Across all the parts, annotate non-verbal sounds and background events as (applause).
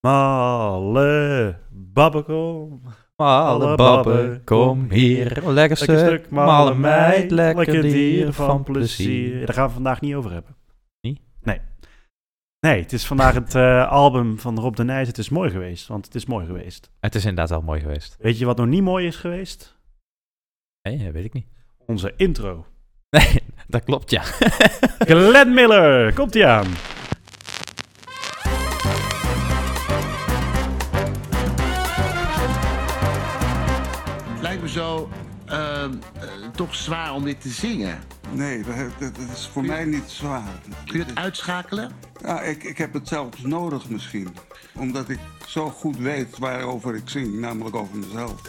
Malle babbekom. Malle babbe, kom hier. Lekker Lekker stuk, stuk, malle meid, lekker dier van plezier. Daar gaan we het vandaag niet over hebben. Niet? Nee. Nee, het is vandaag het eh, album van Rob de Nijs. Het is mooi geweest, want het is mooi geweest. Het is inderdaad wel mooi geweest. Weet je wat nog niet mooi is geweest? Nee, weet ik niet. Onze intro. Nee, (laughs) dat klopt ja. Glenn Miller, komt ie aan. Zo eh, toch zwaar om dit te zingen. Nee, dat, dat- dat is voor mij niet zwaar. Kun je het uitschakelen? Ja, ik, ik heb het zelfs nodig misschien. Omdat ik zo goed weet waarover ik zing, namelijk over mezelf.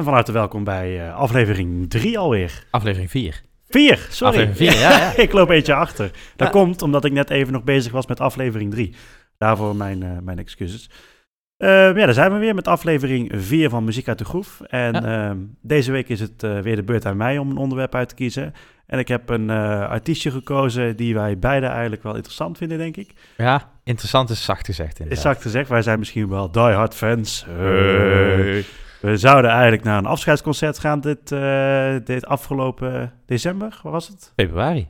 En van harte welkom bij eh, aflevering 3 alweer. Aflevering 4. 4, sorry. Aflevering vier, ja, ja. (laughs) ik loop eentje achter. Dat Ja. komt omdat ik net even nog bezig was met aflevering 3. Daarvoor mijn, eh, mijn excuses. Ehm, ja, daar zijn we weer met aflevering 4 van Muziek uit de Groef. En ehm, deze week is het eh, weer de beurt aan mij om een onderwerp uit te kiezen. En ik heb een artiestje gekozen die wij beide eigenlijk wel interessant vinden, denk ik. Ja, interessant is zacht gezegd Is zacht gezegd, wij zijn misschien wel diehard fans. Hey. We zouden eigenlijk naar een afscheidsconcert gaan dit, eh, dit afgelopen december. Was het? Februari. Het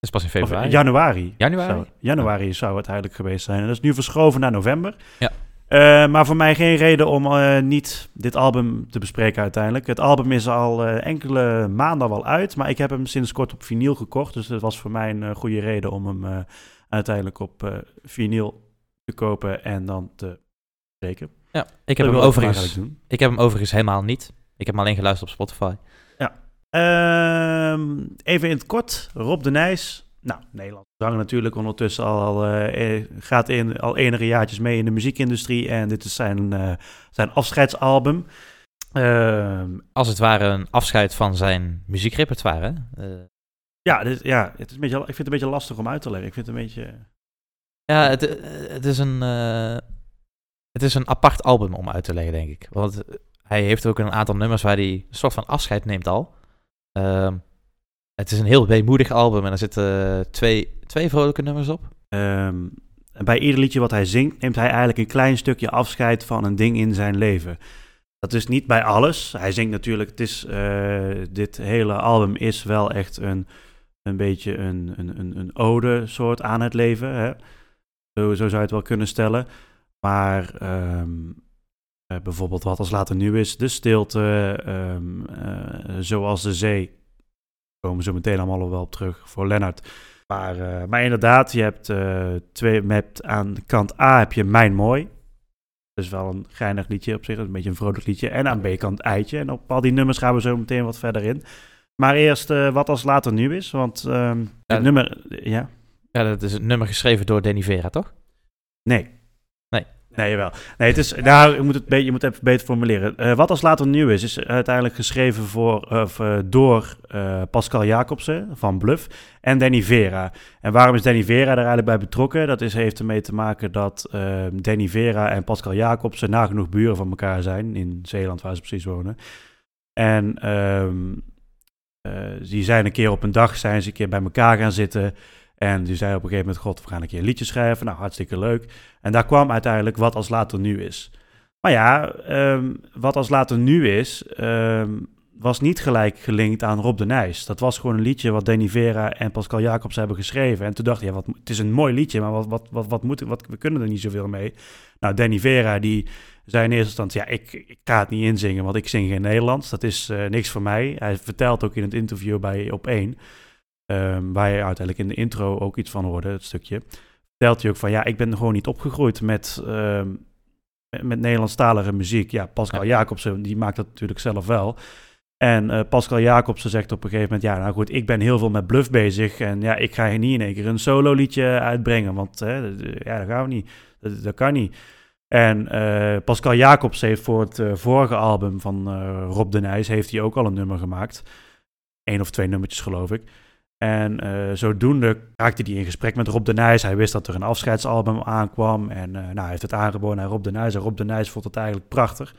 is pas in Of februari. januari. Januari? Zou, januari zou het eigenlijk geweest zijn. En dat is nu verschoven naar november. Ja. Eh, maar voor mij geen reden om eh, niet dit album te bespreken uiteindelijk. Het album is al enkele maanden al wel uit, maar ik heb hem sinds kort op vinyl gekocht. Dus dat was voor mij een goede reden om hem uiteindelijk op vinyl te kopen en dan te spreken. Ja, ik heb, hem ik overigens, ik heb hem overigens helemaal niet. Ik heb hem alleen geluisterd op Spotify. Ehm, even in het kort, Rob de Nijs. Nou, Nederlandse zanger natuurlijk ondertussen al, al, eh, eh, gaat in, al enige jaartjes mee in de muziekindustrie. En dit is zijn, eh, zijn afscheidsalbum. Ehm, Als het ware een afscheid van zijn muziekrepertoire. hè? Ja, dit, ja het is een beetje, ik vind het een beetje lastig om uit te leggen. Ik vind het een beetje... Ja, het, het, is een, het is een apart album om uit te leggen, denk ik. Want hij heeft ook een aantal nummers waar hij een soort van afscheid neemt al. Ehm, het is een heel weemoedig album en er zitten twee, twee vrolijke nummers op. Ehm, bij ieder liedje wat hij zingt, neemt hij eigenlijk een klein stukje afscheid van een ding in zijn leven. Dat is niet bij alles. Hij zingt natuurlijk, het is, eh, dit hele album is wel echt een, een beetje een, een, een, een ode soort aan het leven. Hè? Zo, zo zou je het wel kunnen stellen. Maar ehm, eh, bijvoorbeeld wat als later nu is, de stilte, ehm, eh, zoals de zee. Daar komen zo meteen allemaal wel op terug voor Lennart. Maar, eh, maar inderdaad, je hebt, twee, hebt aan kant A heb je Mijn Mooi. Dat is wel een geinig liedje op zich, een beetje een vrolijk liedje. En aan B-kant Eitje. En op al die nummers gaan we zo meteen wat verder in. Maar eerst wat als later nu is, want ehm Ja, het nummer... Ja? Ja, dat is een nummer geschreven door Danny Vera, toch? Nee. Nee. Jawel. Nee, het is, nou, je moet het, je moet het even beter formuleren. Eh, wat als later nieuw is, is uiteindelijk geschreven voor, of, eh, door eh, Pascal Jacobsen van Bluff en Danny Vera. En waarom is Danny Vera er eigenlijk bij betrokken? Dat is, heeft ermee te maken dat eh, Danny Vera en Pascal Jacobsen nagenoeg buren van elkaar zijn, in Zeeland waar ze precies wonen. En ehm, eh, die zijn een keer op een dag zijn ze een keer bij elkaar gaan zitten. En die zei op een gegeven moment, god, we gaan een keer een liedje schrijven. Nou, hartstikke leuk. En daar kwam uiteindelijk wat als later nu is. Maar ja, ehm, wat als later nu is, ehm, was niet gelijk gelinkt aan Rob de Nijs. Dat was gewoon een liedje wat Danny Vera en Pascal Jacobs hebben geschreven. En toen dacht ik, ja, het is een mooi liedje, maar wat, wat, wat, wat moet we kunnen er niet zoveel mee. Nou, Danny Vera, die zei in eerste instantie, ja, ik, ik ga het niet inzingen, want ik zing geen Nederlands. Dat is eh, niks voor mij. Hij vertelt ook in het interview bij Op 1, ehm, waar je uiteindelijk in de intro ook iets van hoorde, het stukje vertelt hij ook van ja, ik ben gewoon niet opgegroeid met, ehm, met Nederlandstalige muziek. Ja, Pascal Jacobsen, die maakt dat natuurlijk zelf wel. En eh, Pascal Jacobsen zegt op een gegeven moment, ja, nou goed, ik ben heel veel met bluff bezig. En ja, ik ga hier niet in één keer een solo liedje uitbrengen, want hè, ja, dat gaan we niet. Dat, dat kan niet. En eh, Pascal Jacobs heeft voor het eh, vorige album van Rob de Nijs, heeft hij ook al een nummer gemaakt. Eén of twee nummertjes, geloof ik. En eh, zodoende raakte hij in gesprek met Rob de Nijs. Hij wist dat er een afscheidsalbum aankwam. En uh, nou, hij heeft het aangeboden aan Rob de Nijs. En Rob de Nijs vond het eigenlijk prachtig.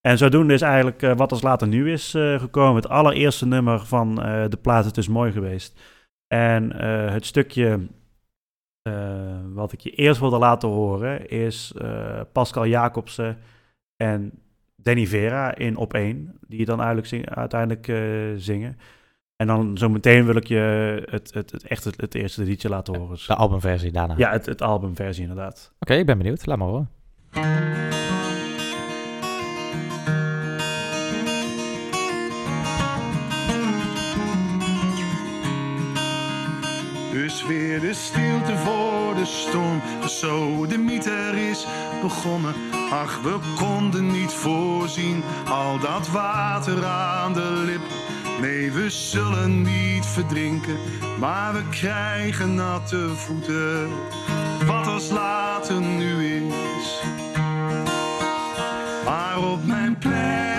En zodoende is eigenlijk uh, wat als later nu is gekomen. Het allereerste nummer van de plaat Het is mooi geweest. En het stukje wat ik je eerst wilde laten horen is Pascal Jacobsen en Danny Vera in Op 1. Die dan eigenlijk zing, uiteindelijk zingen. En dan zo meteen wil ik je het, het, het echt het, het, eerste liedje laten horen. De albumversie daarna. Ja, het, het albumversie inderdaad. Oké, okay, ik ben benieuwd. Laat maar horen. Dus weer de stilte voor de storm. Zo de mieter is begonnen. Ach, we konden niet voorzien. Al dat water aan de lip Nee, we zullen niet verdrinken, maar we krijgen natte voeten. Wat als later nu is. Maar op mijn plek,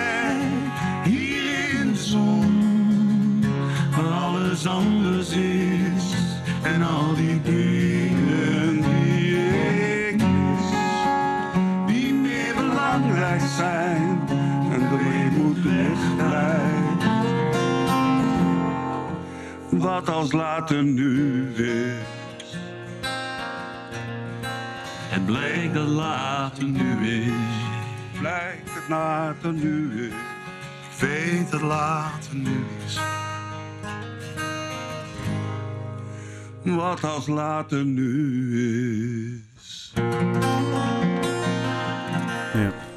Als later nu is. Het blijkt dat later nu is. Blijkt het later nu is. Ik weet dat later nu is. Wat als later nu is. Ja.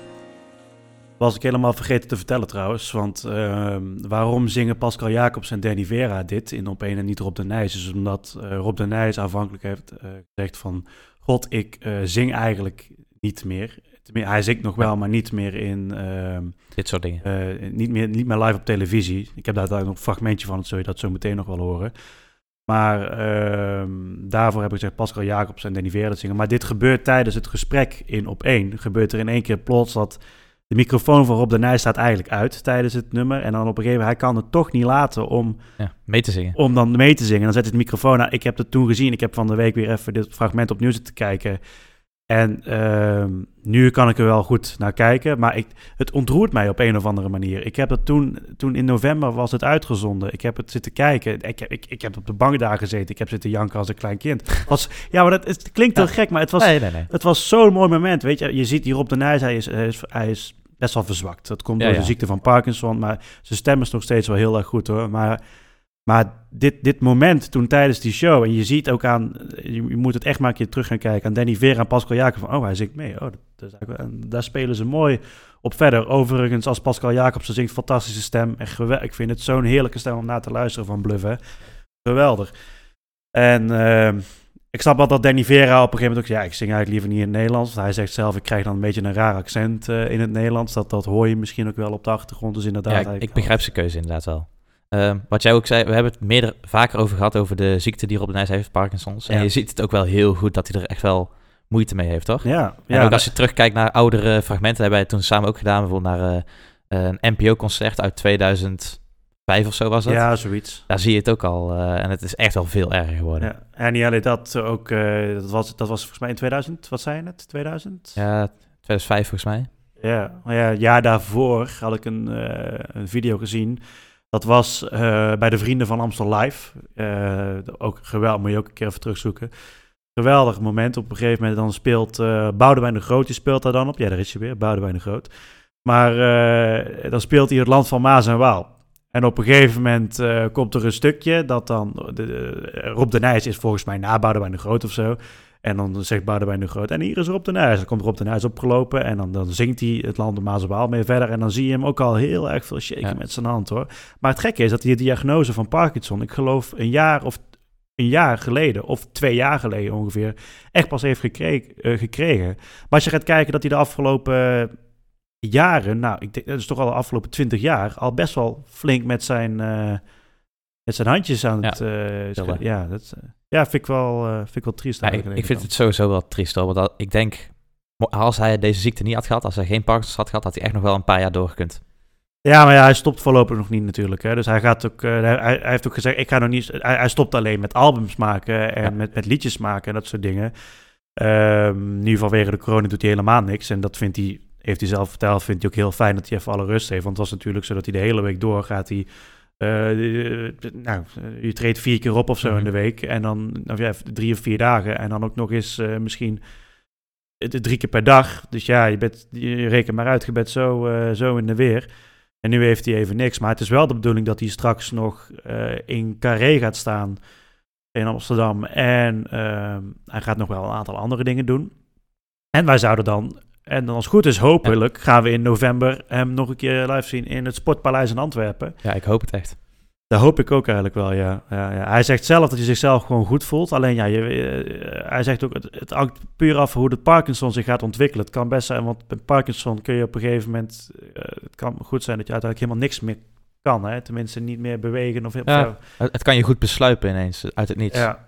Was ik helemaal vergeten te vertellen trouwens. Want uh, waarom zingen Pascal Jacobs en Danny Vera dit in op een en niet Rob de Nijs? Is omdat uh, Rob de Nijs aanvankelijk heeft uh, gezegd van... God, ik uh, zing eigenlijk niet meer. Hij zingt nog wel, maar niet meer in... ehm, Dit soort dingen. niet, meer, niet meer live op televisie. Ik heb daar nog een fragmentje van, dat zul je dat zo meteen nog wel horen. Maar ehm, daarvoor heb ik gezegd Pascal Jacobs en Danny Vera zingen. Maar dit gebeurt tijdens het gesprek in op één. Gebeurt er in één keer plots dat de microfoon van Rob de Nijs staat eigenlijk uit tijdens het nummer. En dan op een gegeven moment, hij kan het toch niet laten om ja, mee te zingen. Om dan mee te zingen. Dan zet hij het microfoon aan. Ik heb het toen gezien. Ik heb van de week weer even dit fragment opnieuw zitten kijken. En uh, nu kan ik er wel goed naar kijken. Maar ik, het ontroert mij op een of andere manier. Ik heb het toen, toen in november was het uitgezonden. Ik heb het zitten kijken. Ik, heb, ik, ik heb op de bank daar gezeten. Ik heb zitten janken als een klein kind. Was, ja, maar dat, het klinkt heel gek. Maar het was, nee, nee, nee. Het was zo'n mooi moment. Weet je, je ziet hier op de Nijs. Hij is, hij is, hij is best wel verzwakt. Dat komt Ja, door de ziekte van Parkinson, maar zijn stem is nog steeds wel heel erg goed hoor. Maar, maar dit, dit moment toen tijdens die show, en je ziet ook aan, je, je moet het echt maar een keer terug gaan kijken, aan Danny Vera en Pascal Jacob van, oh hij zingt mee. Oh, dat, dat is eigenlijk, en daar spelen ze mooi op verder. Overigens, als Pascal Jacobsen zingt, fantastische stem. Echt geweldig. Ik vind het zo'n heerlijke stem om naar te luisteren van Bluff, hè. Geweldig. En ehm, ik snap wel dat Danny Vera op een gegeven moment ook... Ja, ik zing eigenlijk liever niet in het Nederlands. Hij zegt zelf, ik krijg dan een beetje een raar accent eh, in het Nederlands. Dat, dat hoor je misschien ook wel op de achtergrond. Dus inderdaad... Ja, ik, begrijp zijn keuze inderdaad wel. Ehm, wat jij ook zei, we hebben het meerder, vaker over gehad over de ziekte die Rob de Nijs heeft, Parkinson's. En Ja. je ziet het ook wel heel goed dat hij er echt wel moeite mee heeft, toch? Ja, en ja, ook als je terugkijkt naar oudere fragmenten, hebben wij toen samen ook gedaan, bijvoorbeeld naar eh, een NPO-concert uit 2005 of zo was dat. ja, zoiets. Daar zie je het ook al. eh, en het is echt wel veel erger geworden. Ja. En niet alleen dat, ook... eh, dat, was, dat was volgens mij in 2000. Wat zei je net? 2000? Ja, 2005 volgens mij. Ja, maar ja, jaar daarvoor had ik een, eh, een video gezien. Dat was eh, bij de Vrienden van Amstel Live. Eh, ook geweldig, moet je ook een keer even terugzoeken. Geweldig moment. Op een gegeven moment dan speelt eh Boudewijn de Groot, die speelt daar dan op. Ja, daar is je weer, Boudewijn de Groot. Maar eh, dan speelt hij het land van Maas en Waal. En op een gegeven moment eh, komt er een stukje dat dan... De, de- Rob de Nijs is volgens mij na Boudewijn de Groot of zo. En dan zegt Boudewijn de Groot, en hier is Rob de Nijs. Dan komt Rob de Nijs opgelopen en dan, dan zingt hij het land de Waal mee verder. En dan zie je hem ook al heel erg veel shaken Ja. met zijn hand hoor. Maar het gekke is dat hij de diagnose van Parkinson, ik geloof een jaar of een jaar geleden, of twee jaar geleden ongeveer, echt pas heeft gekregen. eh, gekregen. Maar als je gaat kijken dat hij de afgelopen jaren, nou, ik denk, dat is toch al de afgelopen twintig jaar, al best wel flink met zijn, eh, met zijn handjes aan Ja, het... erg. ja, dat, eh, ja, vind ik wel, vind ik wel triest. Ja, ik, ik vind het sowieso wel triest hoor. Want dat- ik denk, als hij deze ziekte niet had gehad, als hij geen Parkinson had gehad, had hij echt nog wel een paar jaar doorgekund. Ja, maar ja, hij stopt voorlopig nog niet natuurlijk. Hè. Dus hij gaat ook, hij, hij heeft ook gezegd, ik ga nog niet. Hij, hij stopt alleen met albums maken en Ja. met, met liedjes maken en dat soort dingen. Ehm, nu vanwege de corona doet hij helemaal niks. En dat vindt hij, heeft hij zelf verteld, vindt hij ook heel fijn dat hij even alle rust heeft. Want het was natuurlijk zo dat hij de hele week door gaat. Hij, eh, nou, eh, je treedt vier keer op of zo in Mhm. de week. En dan of ja, drie of vier dagen. En dan ook nog eens eh, misschien drie keer per dag. Dus ja, je, bent, je rekent maar uit, je bent zo, zo in de weer. En nu heeft hij even niks. Maar het is wel de bedoeling dat hij straks nog in Carré gaat staan in Amsterdam. En ehm, hij gaat nog wel een aantal andere dingen doen. En wij zouden dan, en dan als het goed is, hopelijk gaan we in november hem nog een keer live zien in het Sportpaleis in Antwerpen. Ja, ik hoop het echt. Dat hoop ik ook eigenlijk wel, ja. ja, ja. Hij zegt zelf dat hij zichzelf gewoon goed voelt. Alleen ja, je, eh, hij zegt ook, het, het hangt puur af hoe de Parkinson zich gaat ontwikkelen. Het kan best zijn, want bij Parkinson kun je op een gegeven moment... eh, het kan goed zijn dat je uiteindelijk helemaal niks meer kan. Hè? Tenminste, niet meer bewegen of... Ja. het kan je goed besluipen ineens, uit het niets. ja.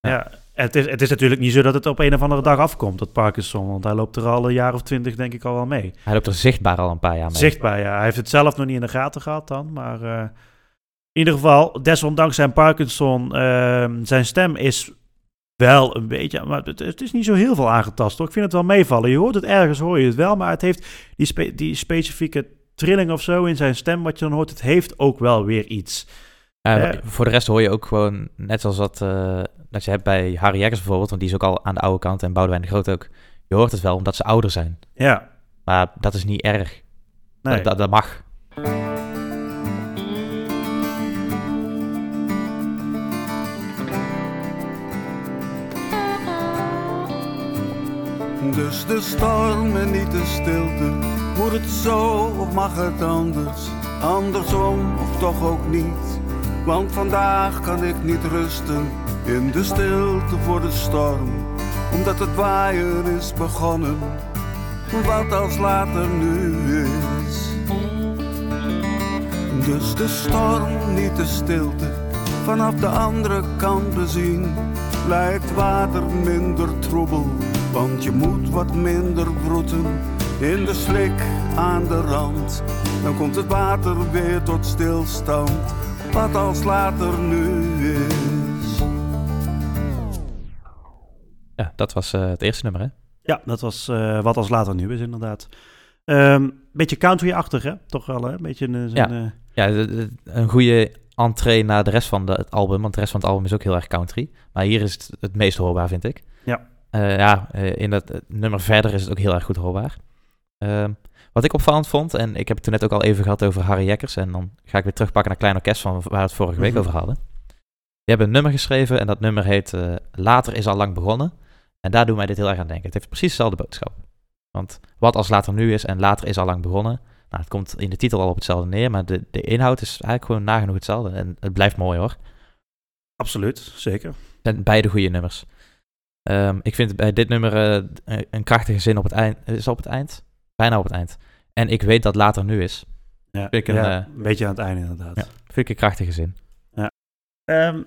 Ja. Het, is, het is natuurlijk niet zo dat het op een of andere dag afkomt, dat Parkinson. Want hij loopt er al een jaar of twintig, denk ik, al wel mee. Hij loopt er zichtbaar al een paar jaar mee. Zichtbaar, ja. Hij heeft het zelf nog niet in de gaten gehad dan. Maar eh, in ieder geval, desondanks zijn Parkinson, ehm, zijn stem is wel een beetje... Maar het, het is niet zo heel veel aangetast, hoor. Ik vind het wel meevallen. Je hoort het ergens, hoor je het wel. Maar het heeft die, spe- die specifieke trilling of zo in zijn stem, wat je dan hoort, het heeft ook wel weer iets. Ja, Eh. voor de rest hoor je ook gewoon, net zoals dat, eh, dat je hebt bij Harry Jekkers bijvoorbeeld, want die is ook al aan de oude kant en Boudewijn de Groot ook. Je hoort het wel, omdat ze ouder zijn. Ja, Maar dat is niet erg. nee. Dat, dat, dat mag. Dus de storm en niet de stilte. Moet het zo of mag het anders? Andersom of toch ook niet? Want vandaag kan ik niet rusten in de stilte voor de storm. Omdat het waaien is begonnen. Wat als later nu is. Dus de storm, niet de stilte. Vanaf de andere kant bezien lijkt water minder troebel. Want je moet wat minder broeten in de slik aan de rand. Dan komt het water weer tot stilstand. Wat als later nu Ja, dat was eh, het eerste nummer, hè? Ja, dat was eh, wat als later nu is, inderdaad. Ehm beetje country-achtig, hè? Toch wel, hè? Een beetje een... Ja. eh, Ja, een goede entree naar de rest van de, het album, want de rest van het album is ook heel erg country. Maar hier is het het meest hoorbaar, vind ik. Ja. Ja, in dat nummer verder is het ook heel erg goed hoorbaar. Ehm, wat ik opvallend vond, en ik heb het toen net ook al even gehad over Harry Jekkers, en dan ga ik weer terugpakken naar Klein Orkest, van waar we het vorige week Mhm. over hadden. Die hebben een nummer geschreven en dat nummer heet Later is al lang begonnen. En daar doen wij dit heel erg aan denken. Het heeft precies dezelfde boodschap. Want wat als later nu is en later is al lang begonnen. Nou, het komt in de titel al op hetzelfde neer, maar de, de inhoud is eigenlijk gewoon nagenoeg hetzelfde. En het blijft mooi hoor. Absoluut, zeker. Zijn beide goede nummers. Ehm, ik vind bij dit nummer eh, een krachtige zin op het eind. Is op het eind? Bijna op het eind. En ik weet dat later nu is. Ja, Vind ik een, ja, eh, een beetje aan het einde, inderdaad. Ja. Vind ik een krachtige zin. Ehm,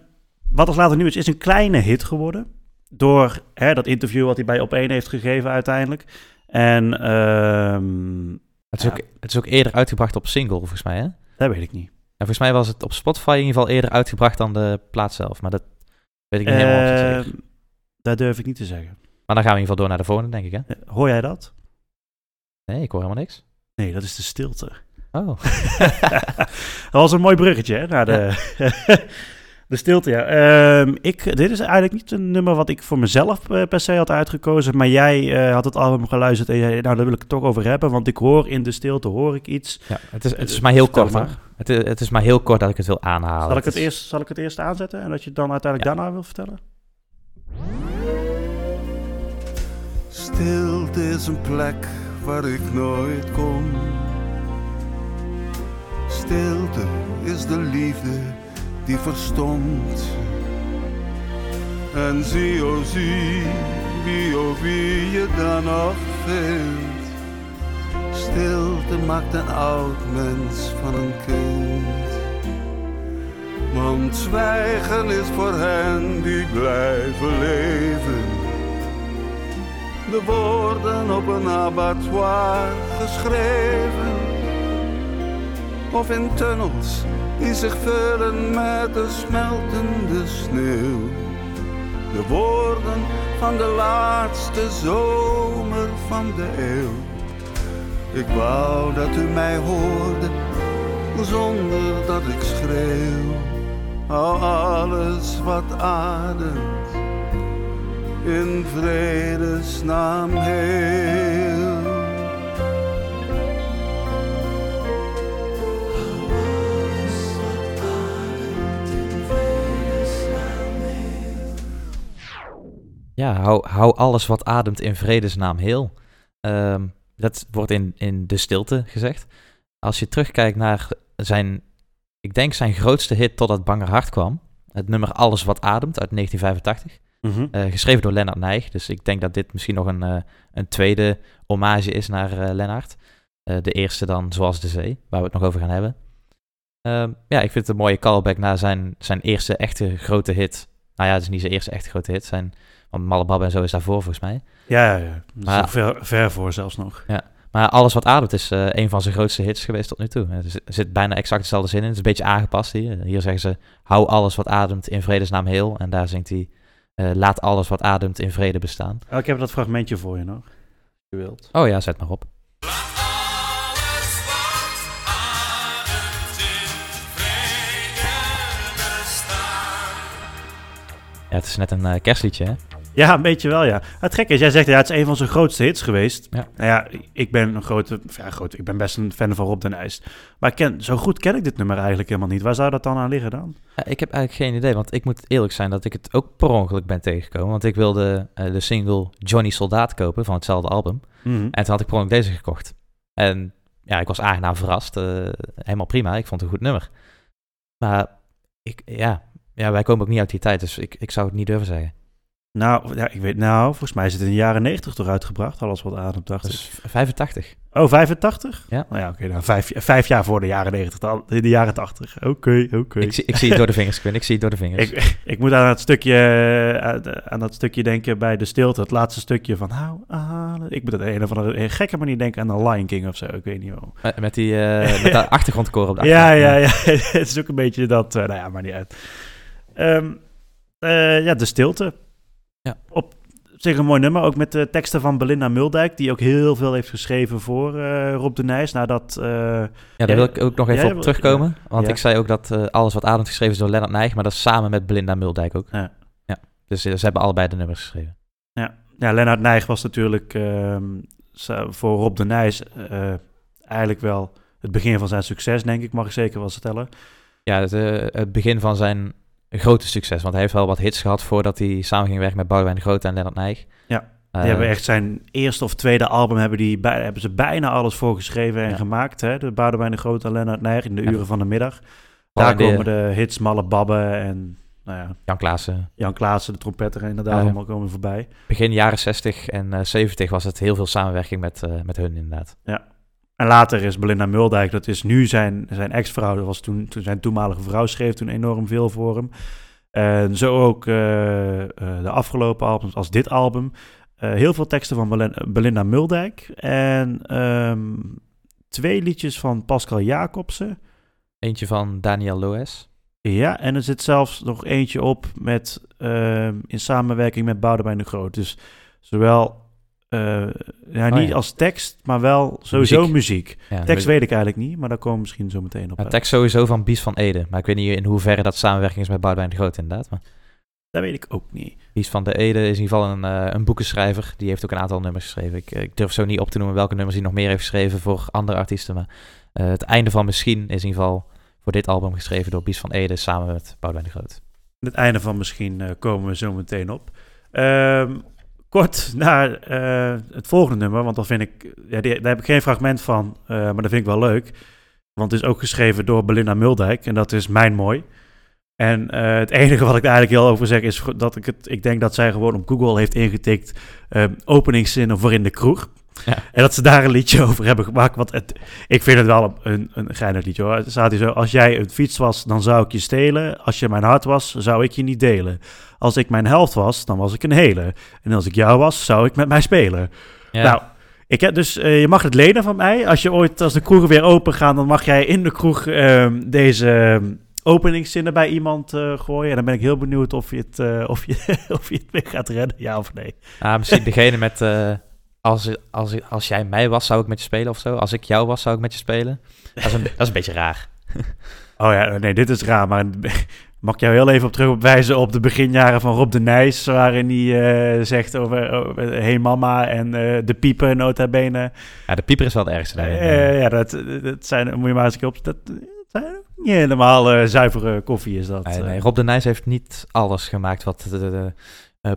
wat als later nu is, is een kleine hit geworden. Door hè, dat interview wat hij bij Op1 heeft gegeven uiteindelijk. En ehm, Het is, Ja. ook, het is ook eerder uitgebracht op single, volgens mij. Hè? En dat weet ik niet. volgens mij was het op Spotify in ieder geval eerder uitgebracht dan de plaat zelf. Maar dat weet ik niet helemaal Ehm, zeker. dat durf ik niet te zeggen. Maar dan gaan we in ieder geval door naar de volgende, denk ik. Hè? Eh, Hoor jij dat? Nee, ik hoor helemaal niks. Nee, dat is de stilte. Oh. (laughs) dat was een mooi bruggetje, hè? Naar de, (laughs) de stilte, ja. Ehm, ik, dit is eigenlijk niet een nummer wat ik voor mezelf eh, per se had uitgekozen. Maar jij eh, had het album geluisterd en jij, nou, daar wil ik het toch over hebben. Want ik hoor in de stilte, hoor ik iets. Ja, het is, het is maar heel kort. maar. Het, is, het is maar heel kort dat ik het wil aanhalen. Zal ik het, is- eerst, zal ik het eerst aanzetten en dat je het dan uiteindelijk Ja. daarna wil vertellen? Stilte is een plek waar ik nooit kom. Stilte is de liefde die verstomt. En zie, oh zie, wie oh wie je dan nog vindt. Stilte maakt een oud mens van een kind. Want zwijgen is voor hen die blijven leven. De woorden op een abattoir geschreven. of in tunnels die zich vullen met de smeltende sneeuw. De woorden van de laatste zomer van de eeuw. Ik wou dat u mij hoorde, zonder dat ik schreeuw. Hou alles wat ademt, in vredesnaam heel. Ja, hou, hou alles wat ademt in vredesnaam heel. Ehm, dat wordt in, in De Stilte gezegd. Als je terugkijkt naar zijn, ik denk zijn grootste hit totdat Banger Hart kwam. Het nummer Alles wat ademt uit 1985. Mhm. eh, geschreven door Lennart Nijg. Dus ik denk dat dit misschien nog een, eh, een tweede hommage is naar eh Lennart. De eerste dan Zoals de Zee, waar we het nog over gaan hebben. Ehm, ja, ik vind het een mooie callback naar zijn, zijn eerste echte grote hit. Nou ja, het is niet zijn eerste echte grote hit. Zijn, want Malle Babbe en zo is daarvoor volgens mij. Ja, ja, ja. Is Maar- ver, ver voor zelfs nog. Maar Alles wat ademt is eh, een van zijn grootste hits geweest tot nu toe. Er zit- er zit bijna exact dezelfde zin in. Het is een beetje aangepast hier. Hier zeggen ze, hou alles wat ademt in vredesnaam heel. En daar zingt hij, eh, laat alles wat ademt in vrede bestaan. Oh, ik heb dat fragmentje voor je nog. Als je wilt. Oh ja, zet maar op. Ja, het is net een eh, kerstliedje, hè? Ja, een beetje wel, ja. Het gekke is, jij zegt, ja, het is een van zijn grootste hits geweest. Ja. Nou ja, ik ben een grote, ja, groot, ik ben best een fan van Rob de Nijs. Maar ken, zo goed ken ik dit nummer eigenlijk helemaal niet. Waar zou dat dan aan liggen dan? Ja, ik heb eigenlijk geen idee, want ik moet eerlijk zijn dat ik het ook per ongeluk ben tegengekomen. Want ik wilde eh, de single Johnny Soldaat kopen van hetzelfde album. Mhm. En toen had ik per ongeluk deze gekocht. En ja, ik was aangenaam verrast. eh, helemaal prima, ik vond het een goed nummer. Maar ik, ja, ja, wij komen ook niet uit die tijd, dus ik, ik zou het niet durven zeggen. Nou, ja, ik weet, nou, volgens mij is het in de jaren 90 toch uitgebracht, alles wat ademt, dacht ik. Dus 85. Oh, 85? Ja. Nou ja, oké, nou, vijf, vijf jaar voor de jaren 90, dan- in de jaren 80. Oké, oké. Ik, zie, ik zie het door de vingers, Quinn. Ik zie het door de vingers. Ik, (laughs) ik moet aan dat stukje, eh, aan- dat stukje denken bij de stilte, het laatste stukje van hou. Ik moet op een of andere gekke manier denken aan de Lion King of zo, ik weet niet wel. Met, met die uh, (laughs) met dat achtergrondkoor op de Ja, achtergrond. ja, ja. (laughs) het is ook een beetje dat, uh, nou ja, maar niet uit. Um, uh, ja, de stilte. Ja. Op zich een mooi nummer, ook met de teksten van Belinda Muldijk, die ook heel veel heeft geschreven voor uh, Rob de Nijs. Nadat, uh, ja, daar wil ik ook nog even op terugkomen. ja, want ja. ik zei ook dat alles wat ademt geschreven is door Lennart Nijg, maar dat is samen met Belinda Muldijk ook. Ja. ja. Dus ze hebben allebei de nummers geschreven. Ja, ja Lennart Nijg was natuurlijk um, voor Rob de Nijs eigenlijk wel het begin van zijn succes, denk ik, mag ik zeker wel stellen. Ja, het, het begin van zijn grote succes. Want hij heeft wel wat hits gehad voordat hij samen ging werken met Boudewijn de Grote en Lennart Nijg. Ja, die uh, hebben echt zijn eerste of tweede album hebben, die bij, hebben ze bijna alles voor geschreven en ja. gemaakt. Hè? De Boudewijn de Grote en Lennart Nijg in de uren van de middag. Daar de, komen de hits Malle Babbe en nou ja, Jan Klaassen. Jan Klaassen, de trompetter, inderdaad, uh, allemaal komen voorbij. Begin jaren 60 en uh, 70 was het heel veel samenwerking met, uh, met hun inderdaad. Ja. En later is Belinda Muldijk, dat is nu zijn, zijn ex-vrouw, dat was toen, toen zijn toenmalige vrouw, schreef toen enorm veel voor hem. En zo ook uh, de afgelopen albums, als dit album. heel veel teksten van Belinda, Belinda Muldijk. En um, twee liedjes van Pascal Jacobsen. Eentje van Daniel Loes. Ja, en er zit zelfs nog eentje op met, uh, in samenwerking met Boudewijn de Groot. Dus zowel, uh, ja, niet oh, ja. als tekst, maar wel sowieso muziek. muziek. Ja, tekst muziek. weet ik eigenlijk niet, maar daar komen we misschien zo meteen op. Ja, tekst sowieso van Bies van Ede. Maar ik weet niet in hoeverre dat samenwerking is met Boudewijn de Groot inderdaad. Maar... Dat weet ik ook niet. Bies van de Ede is in ieder geval een, uh, een boekenschrijver. Die heeft ook een aantal nummers geschreven. Ik, ik, durf zo niet op te noemen welke nummers hij nog meer heeft geschreven voor andere artiesten. Maar uh, het einde van Misschien is in ieder geval voor dit album geschreven door Bies van Ede samen met Boudewijn de Groot. Het einde van Misschien komen we zo meteen op. Um, kort naar uh, het volgende nummer, want dat vind ik, ja, daar heb ik geen fragment van, uh, maar dat vind ik wel leuk. Want het is ook geschreven door Belinda Muldijk en dat is Mijn Mooi. En uh, het enige wat ik daar eigenlijk heel over zeg is dat ik het, ik denk dat zij gewoon op Google heeft ingetikt openingszinnen voor in de kroeg. Ja. En dat ze daar een liedje over hebben gemaakt. Want het, ik vind het wel een, een geinig liedje hoor. Het staat hier zo: Als jij een fiets was, dan zou ik je stelen. Als je mijn hart was, zou ik je niet delen. Als ik mijn helft was, dan was ik een hele. En als ik jou was, zou ik met mij spelen. Ja. Nou, Ik heb dus, eh, je mag het lenen van mij. Als je ooit, als de kroegen weer open gaan, dan mag jij in de kroeg ehm, deze ehm, openingszinnen bij iemand eh, gooien. En dan ben ik heel benieuwd of je het, eh, of je, (laughs) of je het weer gaat redden, ja of nee. Ah, misschien degene met... als, als, als jij mij was, zou ik met je spelen of zo. Als ik jou was, zou ik met je spelen. Dat is een, dat is een beetje raar. (laughs) Oh ja, nee, dit is raar, maar mag ik jou heel even op terugwijzen op de beginjaren van Rob de Nijs, waarin hij eh, zegt over, over Hey Mama en eh, de piepen nota bene. Ja, de pieper is wel het ergste. daarin. Eh, ja, dat, dat zijn, moet je maar eens een keer op, dat, zijn niet helemaal zuivere koffie is dat. Nee, nee, Rob de Nijs heeft niet alles gemaakt wat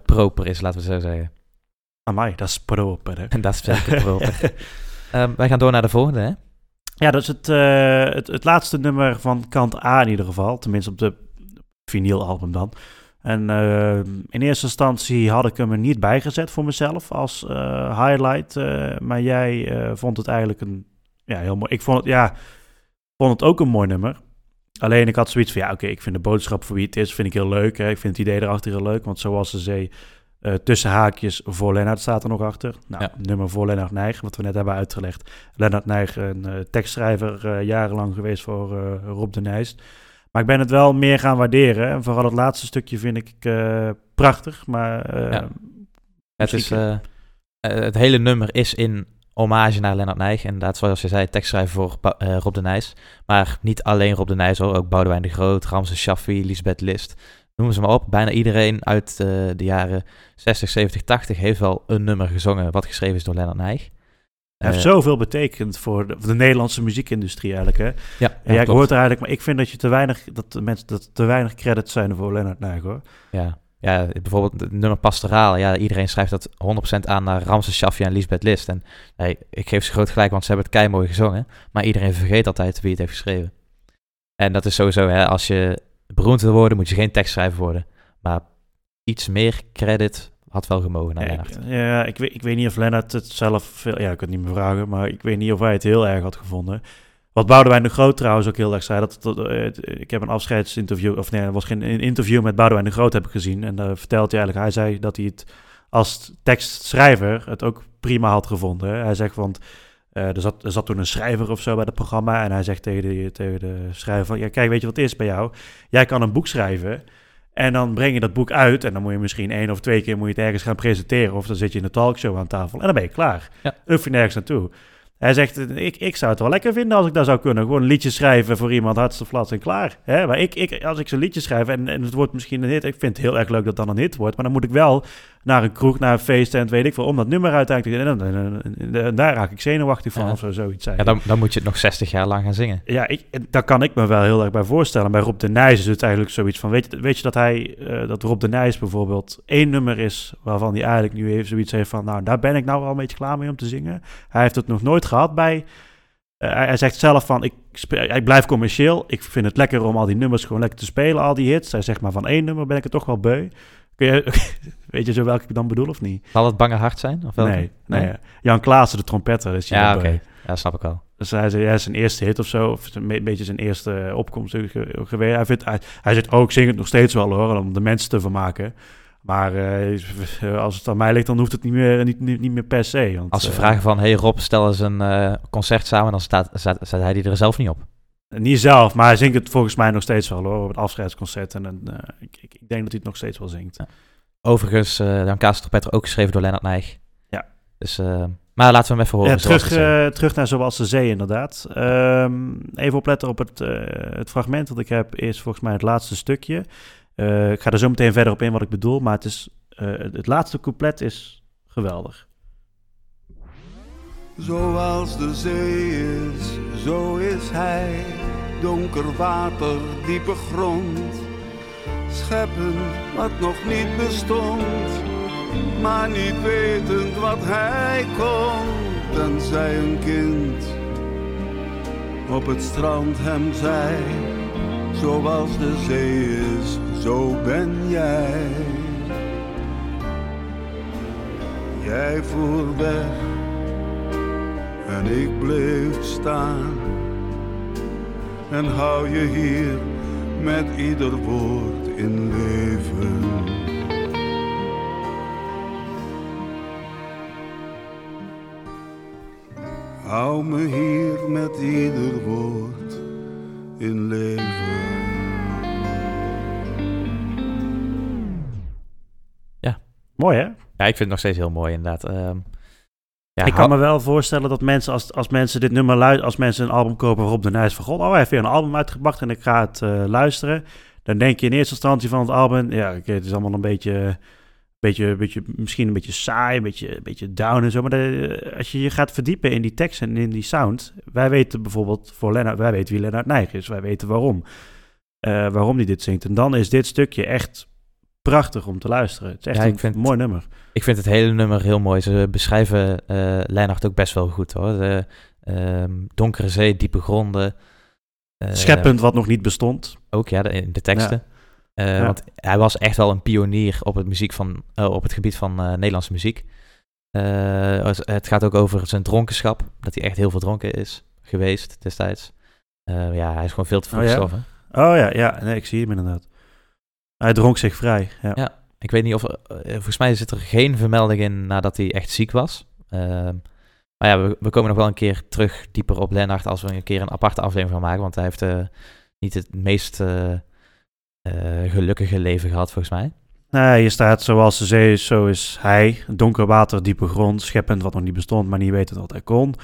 proper is, laten we zo zeggen. Amai, dat is proper, hè. En (laughs) dat is zeker proper. (laughs) Ehm, wij gaan door naar de volgende, hè? Ja, dat is het, eh, het, het laatste nummer van kant A in ieder geval. Tenminste op de vinylalbum dan. En eh, in eerste instantie had ik hem er niet bijgezet voor mezelf als eh, highlight. maar jij vond het eigenlijk een ja, heel mooi. Ik vond het, ja, vond het ook een mooi nummer. Alleen ik had zoiets van, ja oké, ik vind de boodschap voor wie het is, vind ik heel leuk. Hè. Ik vind het idee erachter heel leuk, want zoals ze zei, eh, tussen haakjes voor Lennart staat er nog achter. Nou, Ja. nummer voor Lennart Nijg, wat we net hebben uitgelegd. Lennart Nijg, een eh, tekstschrijver, eh, jarenlang geweest voor Rob de Nijs. Maar ik ben het wel meer gaan waarderen. En vooral het laatste stukje vind ik prachtig. Maar Ja. Het, is, het hele nummer is in hommage naar Lennart Nijg. Inderdaad, zoals je zei, tekstschrijver voor Rob de Nijs. Maar niet alleen Rob de Nijs hoor, ook Boudewijn de Groot, Ramses Shaffi, Lisbeth List. Noem ze maar op. Bijna iedereen uit eh, de jaren 60, 70, 80 heeft wel een nummer gezongen wat geschreven is door Lennart Nijg. hij heeft Eh, zoveel betekend voor de, voor de Nederlandse muziekindustrie eigenlijk. Hè? Ja, Ja, ik hoor het er eigenlijk, maar ik vind dat je te weinig, dat de mensen dat te weinig credits zijn voor Lennart Nijg hoor. Ja. ja, bijvoorbeeld het nummer Pastoraal. Ja, iedereen schrijft dat 100% aan naar Ramses Shaffi en Lisbeth List. En hey, ik geef ze groot gelijk, want ze hebben het keimooi gezongen. Maar iedereen vergeet altijd wie het heeft geschreven. En dat is sowieso, hè, als je beroemd wil worden, moet je geen tekstschrijver worden. Maar iets meer credit had wel gemogen naar Ja, Lennart. ik, ja, ik, weet, ik weet niet of Lennart het zelf veel... Ja, ik kan het niet meer vragen, maar ik weet niet of hij het heel erg had gevonden. Wat Boudewijn de Groot trouwens ook heel erg zei. Dat, dat, eh, het- ik heb een afscheidsinterview... Of nee, er was geen een interview met Boudewijn de Groot heb ik gezien. En daar vertelt hij eigenlijk... Hij zei dat hij het als tekstschrijver het ook prima had gevonden. Hij zegt, want... eh, er, zat, er zat toen een schrijver of zo bij het programma. En hij zegt tegen de, tegen de schrijver van... Ja, kijk, weet je wat het is bij jou? Jij kan een boek schrijven... En dan breng je dat boek uit en dan moet je misschien één of twee keer moet je het ergens gaan presenteren. Of dan zit je in een talkshow aan tafel en dan ben je klaar. Ja. Dan hoef je nergens naartoe. Hij zegt, ik, ik zou het wel lekker vinden als ik dat zou kunnen. Gewoon een liedje schrijven voor iemand, hartstikke flats en klaar. Hè? Maar ik, ik, als ik zo'n liedje schrijf en, en het wordt misschien een hit. Ik vind het heel erg leuk dat dan een hit wordt. Maar dan moet ik wel naar een kroeg, naar een feest en weet ik veel. Om dat nummer uiteindelijk te... En, en, en- en- en daar raak ik zenuwachtig van Ja. of zo, zoiets zijn. Ja, dan, dan moet je het nog 60 jaar lang gaan zingen. Ja, ik, daar kan ik me wel heel erg bij voorstellen. Bij Rob de Nijs is het eigenlijk zoiets van... Weet je, weet je dat hij, eh, dat Rob de Nijs bijvoorbeeld één nummer is... waarvan hij eigenlijk nu even zoiets heeft van... nou, daar ben ik nou wel een beetje klaar mee om te zingen. Hij heeft het nog nooit gehad bij... eh, hij, zegt zelf van, ik, ik blijf commercieel. Ik vind het lekker om al die nummers gewoon lekker te spelen, al die hits. Hij zegt maar van één nummer ben ik er toch wel beu. Kun je, (laughs) weet je zo welke ik dan bedoel of niet? Zal het Bange Hart zijn? Of welke? Nee, nee. Jan Klaassen, de trompetter, is hier Ja, oké. beu. Ja, snap ik wel. Dus hij zei, ja, zijn eerste hit of zo, of een be- beetje zijn eerste opkomst ge- geweest. Hij, vindt, hij, hij zegt ook, ik zing het nog steeds wel hoor, om de mensen te vermaken. Maar eh, als het aan mij ligt, dan hoeft het niet meer, niet, niet, niet meer per se. Want, Als ze eh, vragen van, hey Rob, stel eens een eh, concert samen, dan staat, staat, staat hij die er zelf niet op. Niet zelf, maar hij zingt het volgens mij nog steeds wel hoor, op het afscheidsconcert. En eh, ik, ik, denk dat hij het nog steeds wel zingt. Ja. Overigens, eh Jan Kaas ook geschreven door Lennart Nijg. Ja. Dus, eh, maar laten we hem even horen. Ja, terug, eh, terug naar Zoals de Zee, inderdaad. Ehm, even opletten op het, het fragment dat ik heb, is volgens mij het laatste stukje. Ik ga er zo meteen verder op in wat ik bedoel, maar het, is, het laatste couplet is geweldig. Zoals de zee is, zo is hij. Donker water, diepe grond. Scheppen wat nog niet bestond. Maar niet wetend wat hij kon. Tenzij een kind op het strand hem zei. Zoals de zee is, zo ben jij. Jij voer weg en ik bleef staan. En hou je hier met ieder woord in leven. Hou me hier met ieder woord in leven. Mooi hè? Ja, ik vind het nog steeds heel mooi inderdaad. Ehm, ja, ik kan me wel voorstellen dat mensen, als, als mensen dit nummer luisteren, als mensen een album kopen waarop de Nijs van God, oh hij heeft weer een album uitgebracht en ik ga het eh, luisteren, dan denk je in eerste instantie van het album, ja oké, het is allemaal een beetje, beetje, beetje, misschien een beetje saai, een beetje, een beetje down en zo, maar de- als je je gaat verdiepen in die tekst en in die sound, wij weten bijvoorbeeld voor Lennart, wij weten wie Lennart Nijg is, wij weten waarom, eh, waarom hij dit zingt. En dan is dit stukje echt prachtig om te luisteren. Het is echt Ja, een ik vind- mooi nummer. Ik vind het hele nummer heel mooi. Ze beschrijven Lennart ook best wel goed hoor. De, ehm, donkere zee, diepe gronden. eh, Scheppend wat nog niet bestond. Ook ja, de, in de teksten. Eh, Ja. Want hij was echt wel een pionier op het, muziek van, op het gebied van Nederlandse muziek. Het gaat ook over zijn dronkenschap. Dat hij echt heel veel dronken is geweest destijds. Ja, hij is gewoon veel te veel Oh. Oh ja, ja, nee, ik zie hem inderdaad. Hij dronk zich vrij. Ja. Ja. Ik weet niet of... er- eh, volgens mij zit er geen vermelding in nadat hij echt ziek was. Ehm, maar ja, we, we komen nog wel een keer terug dieper op Lennart als we een keer een aparte aflevering van maken. Want hij heeft eh, niet het meest eh, gelukkige leven gehad, volgens mij. Nee, hier staat zoals de zee is, zo is hij. Donker water, diepe grond, scheppend wat nog niet bestond, maar niet weten wat hij kon.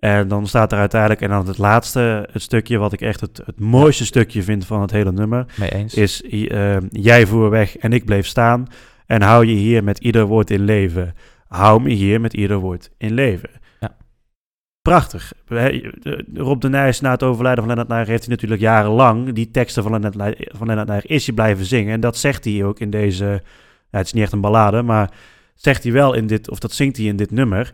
En dan staat er uiteindelijk, en dan het laatste, het stukje wat ik echt het, het mooiste stukje vind van het hele nummer, Mee eens. is eh, jij voer weg en ik bleef staan en hou je hier met ieder woord in leven. Hou me hier met ieder woord in leven. Ja. Prachtig. Rob de Nijs, na het overlijden van Lennart Nijg, heeft hij natuurlijk jarenlang die teksten van Lennart, van Lennart Nijg is hij blijven zingen. En dat zegt hij ook in deze, het is niet echt een ballade, maar zegt hij wel in dit, of dat zingt hij in dit nummer.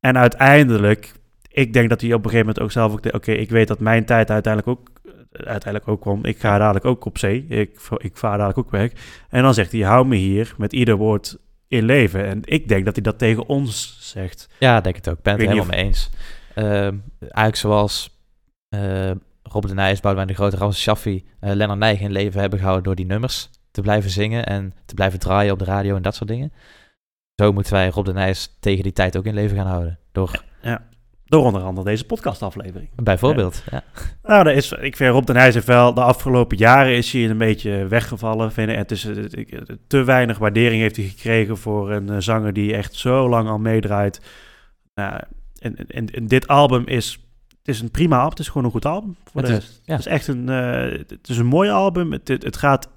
En uiteindelijk, ik denk dat hij op een gegeven moment ook zelf ook, oké, ik weet dat mijn tijd uiteindelijk ook, uiteindelijk ook kwam. Ik ga dadelijk ook op zee, ik, ik vaar dadelijk ook weg. En dan zegt hij, hou me hier met ieder woord in leven. En ik denk dat hij dat tegen ons zegt. Ja, denk het ook. Ik ben het helemaal mee eens. Ehm, eigenlijk zoals eh, Rob de Nijs, Boudewijn de Grote, Ramses Shaffi, eh Lennart Nijg in leven hebben gehouden door die nummers te blijven zingen en te blijven draaien op de radio en dat soort dingen. Zo moeten wij Rob de Nijs tegen die tijd ook in leven gaan houden. Door, Door onder andere deze podcastaflevering. bijvoorbeeld. Ja. Nou, is, ik vind Rob de Nijs wel de afgelopen jaren is hij een beetje weggevallen. Vind. Het is, te weinig waardering heeft hij gekregen voor een eh, zanger die echt zo lang al meedraait. Nou, en, en, en dit album is, het is een prima album. Het is gewoon een goed album. Voor Het de is- ja. Het is echt een, eh, het is een mooi album. Het, het, het gaat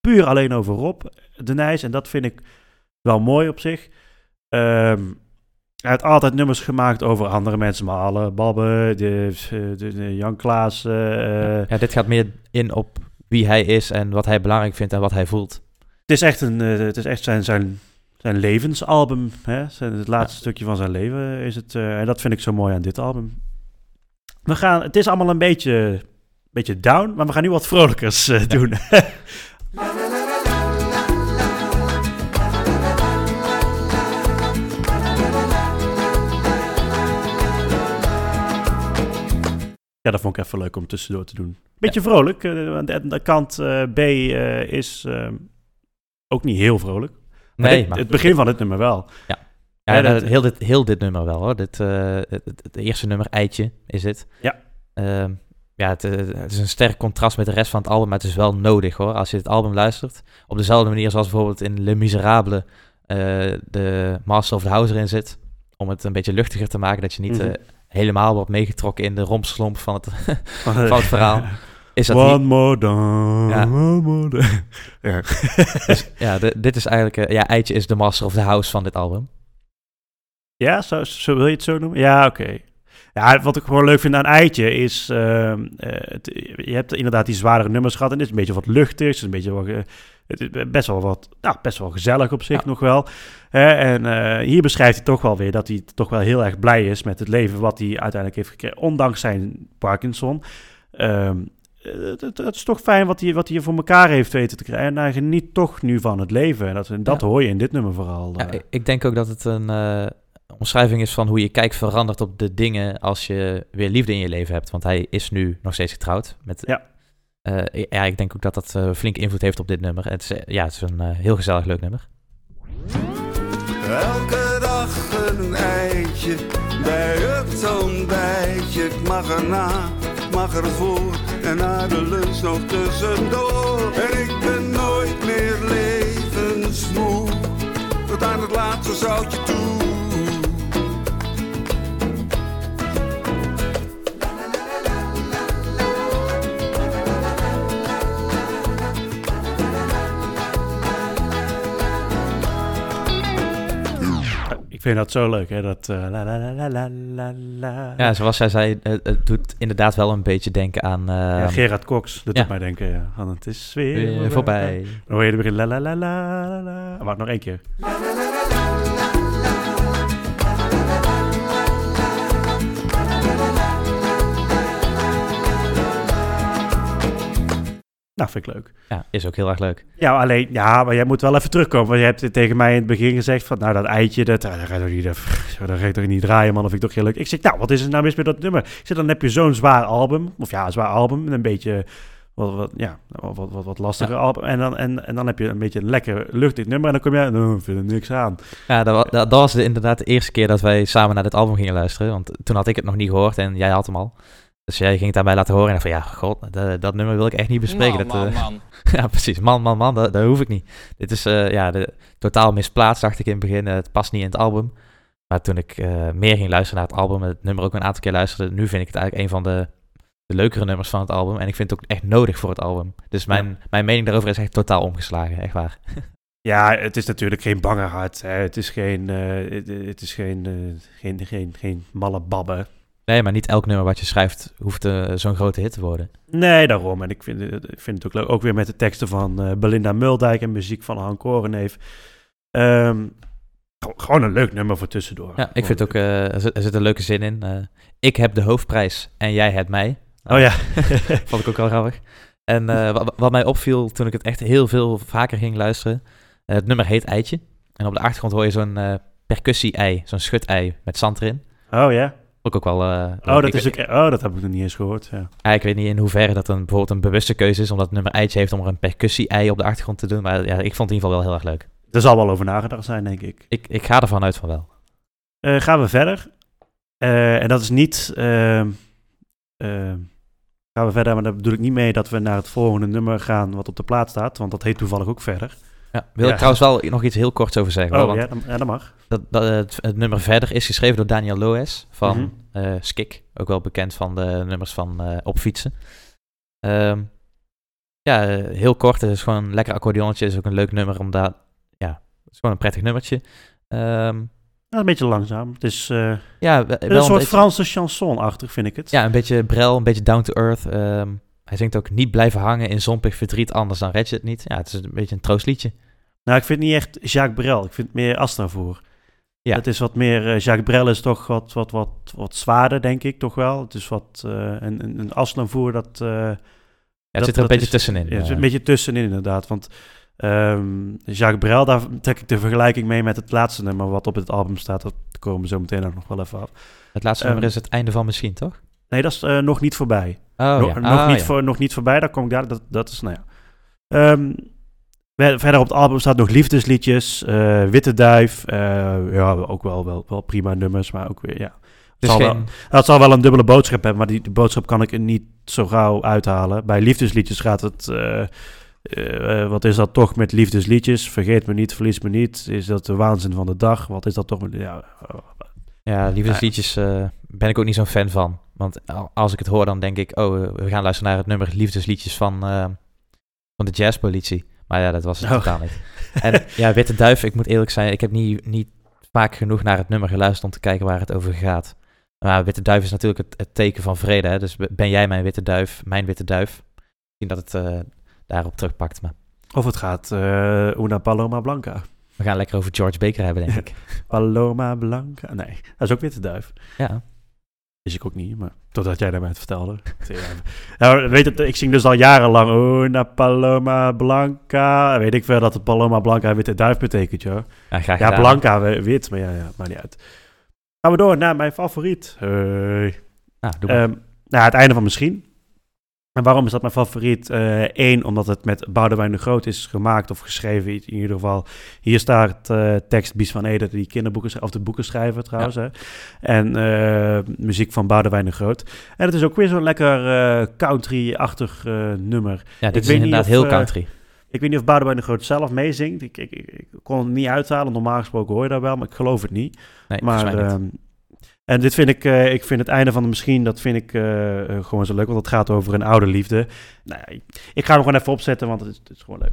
puur alleen over Rob de Nijs. En dat vind ik wel mooi op zich. Ehm, hij heeft altijd nummers gemaakt over andere mensen, maar alle Babbe, de, de, de Jan Klaas. eh, ja, dit gaat meer in op wie hij is en wat hij belangrijk vindt en wat hij voelt. Het is echt, een, eh, het is echt zijn, zijn, zijn levensalbum. Hè? Zijn, het laatste stukje van zijn leven is het. eh, en dat vind ik zo mooi aan dit album. We gaan, het is allemaal een beetje, beetje down, maar we gaan nu wat vrolijkers eh, doen. (laughs) Ja, dat vond ik even leuk om tussendoor te doen. Beetje vrolijk. eh, de, de kant eh, B eh, is eh, ook niet heel vrolijk. Maar Nee, dit- maar het begin van het nummer wel. ja, Ja, dat- heel, dit, heel dit nummer wel hoor. Dit, het, eerste nummer, Eitje, is dit. Ja. Ehm, ja, het, het is een sterk contrast met de rest van het album, maar het is wel nodig hoor. Als je het album luistert, op dezelfde manier zoals bijvoorbeeld in Le Miserable de Master of the House erin zit. Om het een beetje luchtiger te maken, dat je niet Mhm. Helemaal wordt meegetrokken in de rompslomp van het, (laughs) van het verhaal. Is dat One niet? more down, Ja. one more down. (laughs) ja. Dus, ja, de- dit is eigenlijk... eh, ja, Eitje is de Master of the House van dit album. ja, zo, zo wil je het zo noemen? Ja, oké. Ja, wat ik gewoon leuk vind aan Eitje is... ehm, eh, het- je hebt inderdaad die zwaardere nummers gehad... en dit is een beetje wat luchtig. Het is een beetje wat... het is best wel wat... Nou, best wel gezellig op zich Ja. nog wel. En eh, hier beschrijft hij toch wel weer... dat hij toch wel heel erg blij is met het leven... wat hij uiteindelijk heeft gekregen. Ondanks zijn Parkinson. Ehm, eh, het, het- het is toch fijn wat hij, wat hij voor elkaar heeft weten te krijgen. En hij geniet toch nu van het leven. En dat, en dat Ja. hoor je in dit nummer vooral. Ja, eh. ik, denk ook dat het een omschrijving is van hoe je kijk verandert op de dingen als je weer liefde in je leven hebt. Want hij is nu nog steeds getrouwd. Met, Ja. Eh, ja, ik denk ook dat dat eh flink invloed heeft op dit nummer. Het is, eh, ja, het is een eh, heel gezellig leuk nummer. Elke dag een eitje, Bij het ontbijtje, ik mag erna, ik mag ervoor en na de lunch nog tussendoor. En ik ben nooit meer levensmoe, tot aan het laatste zoutje toe. Ik vind dat zo leuk, hè? Dat eh, la la la la la la la. Ja, zoals zij zei, het, het doet inderdaad wel een beetje denken aan... Ja, ehm, Gerard Cox doet ja. het mij denken, ja. Van het is weer, weer voorbij. Dan hoor je er weer la la la la la la. Wacht, nog één keer. Nou, vind ik leuk. Ja, is ook heel erg leuk. Ja, alleen, ja, maar jij moet wel even terugkomen. Want je hebt tegen mij in het begin gezegd van, nou, dat eitje, dat, dat ga toch niet, dat, ga toch niet draaien, man. Of ik toch heel leuk. Ik zeg, nou, wat is er nou mis met dat nummer? Ik zeg, dan heb je zo'n zwaar album, of ja, een zwaar album, en een beetje, wat, wat, ja, wat, wat, wat, lastiger Ja. album. En dan, en, en dan heb je een beetje een lekker luchtig nummer, en dan kom je, nou, ik vind er niks aan. Ja, dat, dat, dat was de- inderdaad de eerste keer dat wij samen naar dit album gingen luisteren. Want toen had ik het nog niet gehoord en jij had hem al. Dus jij ging het daarbij laten horen en dacht van ja, god, dat, dat nummer wil ik echt niet bespreken. Man, dat, man, eh, man. (laughs) ja, precies. Man, man, man, dat, dat hoef ik niet. Dit is eh, ja, de, totaal misplaatst, dacht ik in het begin. Eh, het past niet in het album. Maar toen ik eh, meer ging luisteren naar het album, en het nummer ook een aantal keer luisterde, nu vind ik het eigenlijk een van de, de leukere nummers van het album. En ik vind het ook echt nodig voor het album. Dus mijn, mijn mening daarover is echt totaal omgeslagen, echt waar. (laughs) Ja, het is natuurlijk geen bange hart. Hè. Het is geen, eh, het, het is geen, geen, geen, geen malle babbe. Nee, maar niet elk nummer wat je schrijft hoeft eh, zo'n grote hit te worden. Nee, daarom. En ik vind, het- ik vind het ook leuk. Ook weer met de teksten van eh, Belinda Muldijk en muziek van Han Koreneef. Ehm, gewoon- een leuk nummer voor tussendoor. Ja, ik vind het ook, eh, er, zit, er zit een leuke zin in. Eh, ik heb de hoofdprijs en jij hebt mij. Oh ja. (laughs) Vond ik ook wel grappig. En eh, wa- wat, mij opviel toen ik het echt heel veel vaker ging luisteren. eh, het nummer heet Eitje. En op de achtergrond hoor je zo'n eh, percussie-ei, zo'n schut-ei met zand erin. oh ja. Ook ook wel... eh, Oh dat, is ook, oh, dat heb ik nog niet eens gehoord. Ja. ja, ik weet niet in hoeverre dat een, bijvoorbeeld een bewuste keuze is, omdat het nummer Eitje heeft om er een percussie-ei op de achtergrond te doen. Maar ja, ik vond het in ieder geval wel heel erg leuk. Er zal wel over nagedacht zijn, denk ik. Ik, ik ga ervan uit van wel. Eh, gaan we verder. Eh, en dat is niet... ehm, ehm, gaan we verder, maar daar bedoel ik niet mee dat we naar het volgende nummer gaan wat op de plaat staat. Want dat heet toevallig ook verder. Ja, wil Ja. ik trouwens wel nog iets heel korts over zeggen. hoor, Oh want ja, dat mag. Dat, dat, het, het nummer verder is geschreven door Daniel Loes van Mhm. eh, Skik. Ook wel bekend van de nummers van eh, Op Fietsen. Ehm, ja, heel kort. Het is gewoon een lekker accordeonnetje. Het is ook een leuk nummer, omdat... Ja, het is gewoon een prettig nummertje. Ehm, een beetje langzaam. Het is eh, ja, we- een wel soort beetje, Franse chanson-achtig, vind ik het. Ja, een beetje brel, een beetje down to earth. Ehm, hij zingt ook niet blijven hangen in zompig verdriet, anders dan red je het niet. Ja, het is een beetje een troostliedje. Nou, ik vind het niet echt Jacques Brel. Ik vind het meer Aznavour. Ja. Het is wat meer... eh, Jacques Brel is toch wat, wat, wat, wat zwaarder, denk ik, toch wel. Het is wat... eh een, een, een Aznavour, dat... Ja, het Dat- zit er een beetje is- tussenin. Ja, het is eh. een beetje tussenin inderdaad. Want ehm, Jacques Brel, daar trek ik de vergelijking mee met het laatste nummer wat op het album staat. Dat komen we zo meteen ook nog wel even af. het laatste ehm, nummer is het einde van misschien, toch? Nee, dat is eh, nog niet voorbij. Oh, nog, ja. nog, Ah, niet ja. voor, nog niet voorbij, daar kom ik daar. Dat, dat is, nou ja. Ehm, ver- verder op het album staat nog liefdesliedjes, eh, Witte Duif. eh, ja, ook wel, wel, wel prima nummers, maar ook weer, ja. Het is zal wel- geen, Het zal wel een dubbele boodschap hebben, maar die, die boodschap kan ik er niet zo gauw uithalen. Bij liefdesliedjes gaat het... wat is dat toch met liefdesliedjes? Vergeet me niet, verlies me niet. Is dat de waanzin van de dag? Wat is dat toch met... Ja, Ja, liefdesliedjes ben ik ook niet zo'n fan van. Want al- als ik het hoor, dan denk ik, oh, we gaan luisteren naar het nummer liefdesliedjes van, eh, van de jazzpolitie. Maar ja, dat was het Oh. totaal niet. En ja, Witte Duif, ik moet eerlijk zijn, ik heb niet, niet vaak genoeg naar het nummer geluisterd om te kijken waar het over gaat. Maar Witte Duif is natuurlijk het, het teken van vrede. Hè? Dus ben jij mijn witte duif, mijn witte duif? Misschien dat het eh, daarop terugpakt. Maar Of het gaat eh Una Paloma Blanca. we gaan lekker over George Baker hebben, denk ik. Paloma Blanca. Nee, dat is ook witte duif. Ja, Wist ik ook niet, maar totdat jij mij het vertelde. (laughs) nou, weet het, ik zing dus al jarenlang Una Paloma Blanca. Weet ik veel dat het Paloma Blanca witte duif betekent, joh. ja. Blanca wit, maar ja, ja, maakt niet uit. Gaan we door naar mijn favoriet. Hey. Nou, doe maar. Ehm, nou, het einde van misschien. En waarom is dat mijn favoriet? Eén, omdat het met Boudewijn de Groot is gemaakt of geschreven. In ieder geval, hier staat eh, tekst Bies van Ede, die kinderboeken, of de boeken schrijven trouwens. Hè? En eh, muziek van Boudewijn de Groot. En het is ook weer zo'n lekker eh, country-achtig eh, nummer. Ja, Ik dit is inderdaad of, heel eh, country. Ik weet niet of Boudewijn de Groot zelf meezingt. Ik, ik, ik, ik kon het niet uithalen. Normaal gesproken hoor je dat wel, maar ik geloof het niet. Nee, Maar, niet. ehm, en dit vind ik, eh, ik vind het einde van de misschien, dat vind ik eh, eh, gewoon zo leuk, want het gaat over een oude liefde. Nou, ik ga hem gewoon even opzetten, want het is, het is gewoon leuk.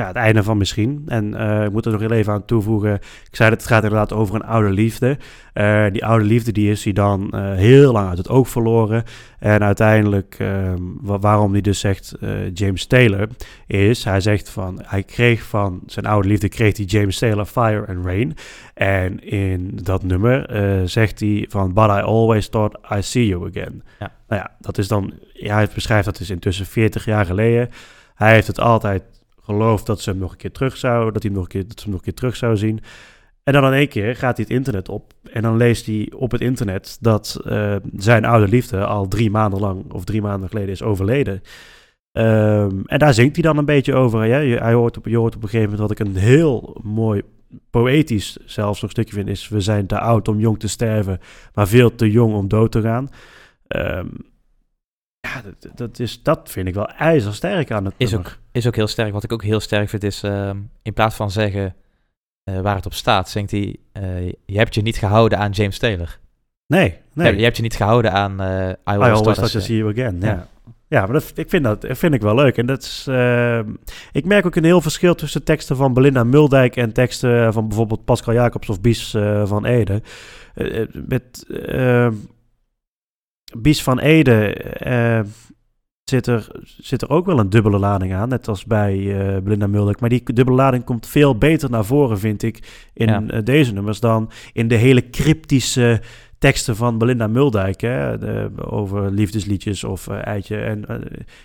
Ja, het einde van misschien. En eh, ik moet er nog heel even aan toevoegen. Ik zei dat het gaat inderdaad over een oude liefde. Eh, die oude liefde die is hij dan eh, heel lang uit het oog verloren. En uiteindelijk, ehm, wa- waarom hij dus zegt James Taylor, is hij zegt van hij kreeg van zijn oude liefde kreeg hij James Taylor Fire and Rain. En in dat nummer zegt hij van But I always thought I see you again. Ja. Nou ja, dat is dan, ja, hij beschrijft dat is intussen 40 jaar geleden. Hij heeft het altijd geloofd dat ze hem nog een keer terug zou, dat hij hem nog een keer, dat ze hem nog een keer terug zou zien. En dan in één keer gaat hij het internet op en dan leest hij op het internet dat eh, zijn oude liefde al drie maanden lang of drie maanden geleden is overleden. Ehm, en daar zingt hij dan een beetje over. Je, hij hoort op, je hoort op een gegeven moment wat ik een heel mooi poëtisch zelfs nog stukje vind, is we zijn te oud om jong te sterven, maar veel te jong om dood te gaan. Ehm, ja, dat, dat, is, dat vind ik wel ijzersterk aan het Is nummer. ook, is ook heel sterk. Wat ik ook heel sterk vind is, ehm, in plaats van zeggen eh, waar het op staat, zingt hij, eh, je hebt je niet gehouden aan James Taylor. Nee, nee. Ja, je hebt je niet gehouden aan eh I Always Thought I see you again. Ja, Ja. ja. maar dat, ik vind dat vind ik wel leuk. En dat is, eh, ik merk ook een heel verschil tussen teksten van Belinda Muldijk en teksten van bijvoorbeeld Pascal Jacobs of Bies van Ede. Met eh, Bies van Ede eh, zit, er, zit er ook wel een dubbele lading aan, net als bij eh, Belinda Muldijk. Maar die dubbele lading komt veel beter naar voren, vind ik, in Ja. eh, deze nummers dan in de hele cryptische teksten van Belinda Muldijk, hè, de- over liefdesliedjes of eitje. En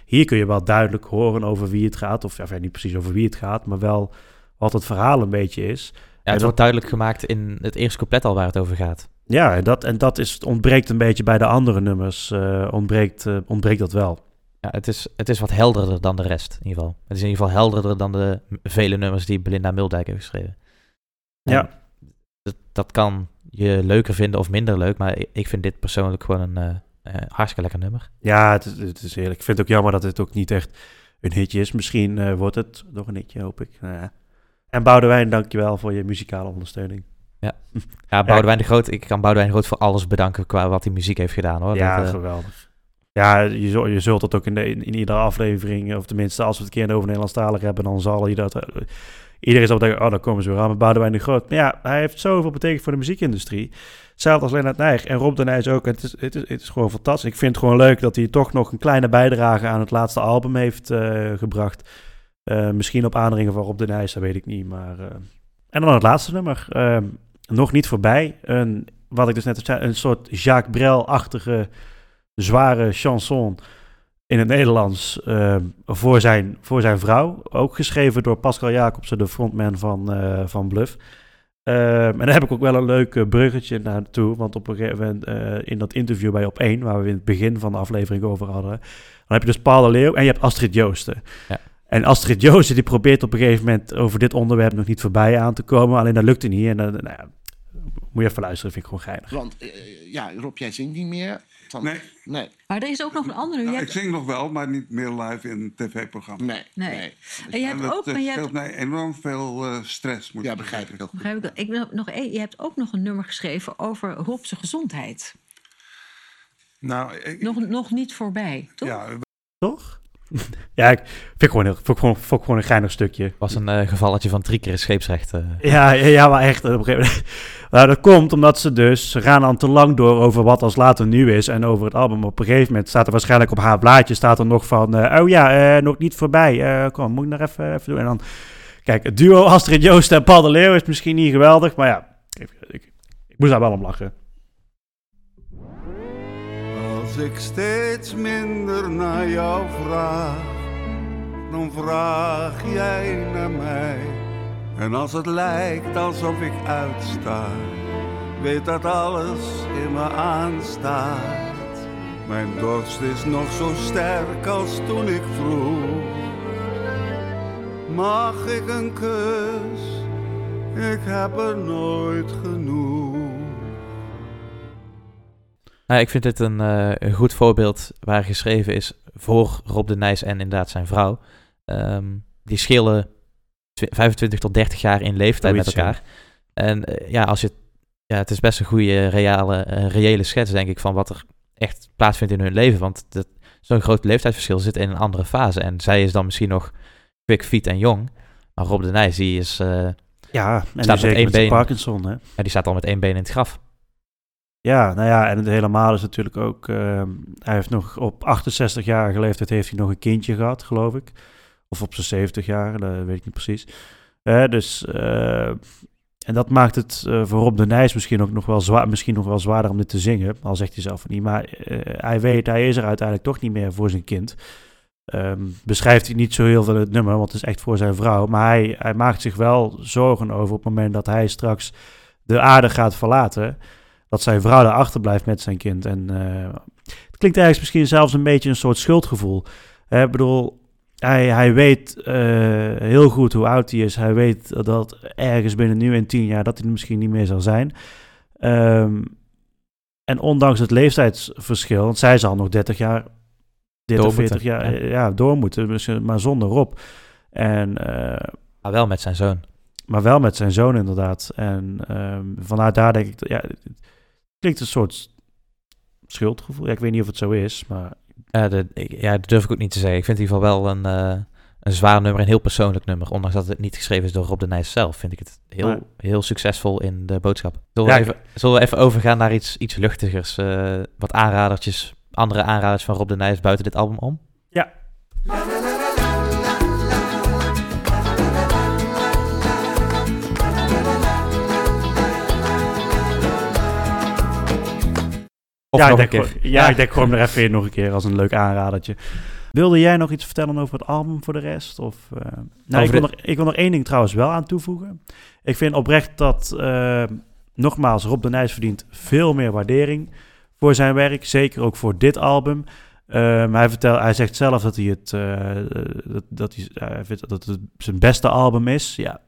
hier kun je wel duidelijk horen over wie het gaat, of ja, niet precies over wie het gaat, maar wel wat het verhaal een beetje is. Ja, En het wordt duidelijk gemaakt in het eerste couplet al waar het over gaat. Ja, en dat, en dat is, ontbreekt een beetje bij de andere nummers, eh, ontbreekt, eh, ontbreekt dat wel. Ja, het, is, het is wat helderder dan de rest, in ieder geval. Het is in ieder geval helderder dan de vele nummers die Belinda Muldijk heeft geschreven. En Ja. Dat, dat kan je leuker vinden of minder leuk, maar ik, vind dit persoonlijk gewoon een eh, hartstikke lekker nummer. Ja, het is, het is eerlijk. Ik vind het ook jammer dat het ook niet echt een hitje is. Misschien wordt het nog een hitje, hoop ik. Nou. En Boudewijn, dankjewel voor je muzikale ondersteuning. (laughs) Ja, Boudewijn de Groot, ik kan Boudewijn de Groot voor alles bedanken qua wat hij muziek heeft gedaan hoor. ja, Dat, eh, geweldig. Ja, je, zult- je zult het ook in, de, in, in iedere aflevering, of tenminste als we het een keer over Nederlandstalig hebben, dan zal je dat... eh, iedereen zal denken, oh, dan komen ze weer aan met Boudewijn de Groot. Maar ja, hij heeft zoveel betekend voor de muziekindustrie. Hetzelfde als Lennart Nijg en Rob de Nijs ook. Het is, het, is, het is gewoon fantastisch. Ik vind het gewoon leuk dat hij toch nog een kleine bijdrage aan het laatste album heeft eh, gebracht. Misschien op aandringen van Rob de Nijs, dat weet ik niet. Maar, En dan het laatste nummer. Nog niet voorbij. Een, wat ik dus net zei, een soort Jacques Brel-achtige zware chanson in het Nederlands eh, voor, zijn, voor zijn vrouw. Ook geschreven door Pascal Jacobsen, de frontman van, eh, van Bluff. Eh, en daar heb ik ook wel een leuk eh, bruggetje naartoe. Want op een gegeven moment in dat interview bij Op 1, waar we in het begin van de aflevering over hadden, dan heb je dus Paul de Leeuw en je hebt Astrid Joosten. Ja. En Astrid Joosten die probeert op een gegeven moment over dit onderwerp nog niet voorbij aan te komen. Alleen dat lukte niet. En dan, nou ja, moet je even luisteren, vind ik gewoon geinig. Want eh, ja, Rob, jij zingt niet meer. Van- Nee, Nee, Maar er is ook nog een andere. nou, ik zing nog wel, maar niet meer live in een tv-programma. nee, Nee. nee. en je hebt En ook, eh, maar je scheelt hebt, mij enorm veel eh, stress. Moet Ja, ik begrijp ik zeggen. heel goed. begrijp ik, wel. ik wil nog je hebt ook nog een nummer geschreven over Rob zijn gezondheid. Nou, ik, Nog, nog niet voorbij, toch? ja, Toch? (laughs) Ja, ik vind gewoon, heel, vond gewoon, gewoon een geinig stukje. was een eh, gevalletje van drie keer een scheepsrecht. eh. Ja, ja, ja, maar echt. Op een. (laughs) Nou, dat komt omdat ze dus, ze gaan dan te lang door over wat als later nu is en over het album. Op een gegeven moment staat er waarschijnlijk op haar blaadje staat er nog van, eh, oh ja, nog niet voorbij. Kom, moet ik nog even, even doen. En dan, kijk, het duo Astrid Joost en Paul de Leeuw is misschien niet geweldig, maar ja, ik, ik, ik moest daar wel om lachen. Als ik steeds minder naar jou vraag, dan vraag jij naar mij. En als het lijkt alsof ik uitsta, weet dat alles in me aanstaat. Mijn dorst is nog zo sterk als toen ik vroeg. Mag ik een kus? Ik heb er nooit genoeg. Nou, ik vind dit een, eh, een goed voorbeeld waar geschreven is voor Rob de Nijs en inderdaad zijn vrouw. Ehm, die schelen twi- 25 tot 30 jaar in leeftijd met ja. elkaar. En eh, ja, als je, ja, het is best een goede reale, eh, reële schets, denk ik, van wat er echt plaatsvindt in hun leven. Want dat- zo'n groot leeftijdsverschil zit in een andere fase. En zij is dan misschien nog quick, fit en jong. Maar Rob de Nijs, die, is, Ja, en met één met zijn been. Parkinson, hè. ja, die staat al met één been in het graf. Ja, nou ja, en het helemaal is natuurlijk ook... ehm, hij heeft nog op 68-jarige leeftijd heeft hij nog een kindje gehad, geloof ik. Of op zijn 70 jaar, dat weet ik niet precies. Eh, dus, eh, en dat maakt het eh, voor Rob de Nijs misschien ook nog wel, zwaar, misschien nog wel zwaarder om dit te zingen. Al zegt hij zelf niet, maar eh, hij weet, hij is er uiteindelijk toch niet meer voor zijn kind. Ehm, beschrijft hij niet zo heel veel het nummer, want het is echt voor zijn vrouw. Maar hij, hij maakt zich wel zorgen over op het moment dat hij straks de aarde gaat verlaten dat zijn vrouw daar achterblijft met zijn kind. En eh, het klinkt ergens misschien zelfs een beetje een soort schuldgevoel. Hè, Ik bedoel, hij, hij weet eh, heel goed hoe oud hij is. Hij weet dat ergens binnen nu en tien jaar dat hij er misschien niet meer zal zijn. Ehm, en ondanks het leeftijdsverschil, want zij zal nog 30 jaar, 30, Door 40 moeten, jaar ja. eh, ja, door moeten, maar zonder Rob. En Maar wel met zijn zoon. maar wel met zijn zoon inderdaad. En ehm, vanuit daar denk ik, ja, klinkt een soort schuldgevoel. Ja, ik weet niet of het zo is, maar Ja, de, ja, dat durf ik ook niet te zeggen. Ik vind in ieder geval wel een, eh, een zwaar nummer, een heel persoonlijk nummer. Ondanks dat het niet geschreven is door Rob de Nijs zelf, vind ik het heel, heel succesvol in de boodschap. Zullen we, even, zullen we even overgaan naar iets, iets luchtigers? eh, wat aanradertjes, andere aanraders van Rob de Nijs buiten dit album om? Ja. Of ja, nog ik een denk, keer? ja, ik denk gewoon er even in nog een keer als een leuk aanradertje. Wilde jij nog iets vertellen over het album voor de rest? Of, eh, nou, ik, wil nog, ik wil nog één ding trouwens wel aan toevoegen. Ik vind oprecht dat, eh, nogmaals, Rob de Nijs verdient veel meer waardering voor zijn werk. Zeker ook voor dit album. Ehm, hij, vertelt, hij zegt zelf dat hij het, eh, dat, dat hij, hij vindt dat het zijn beste album is. Ja,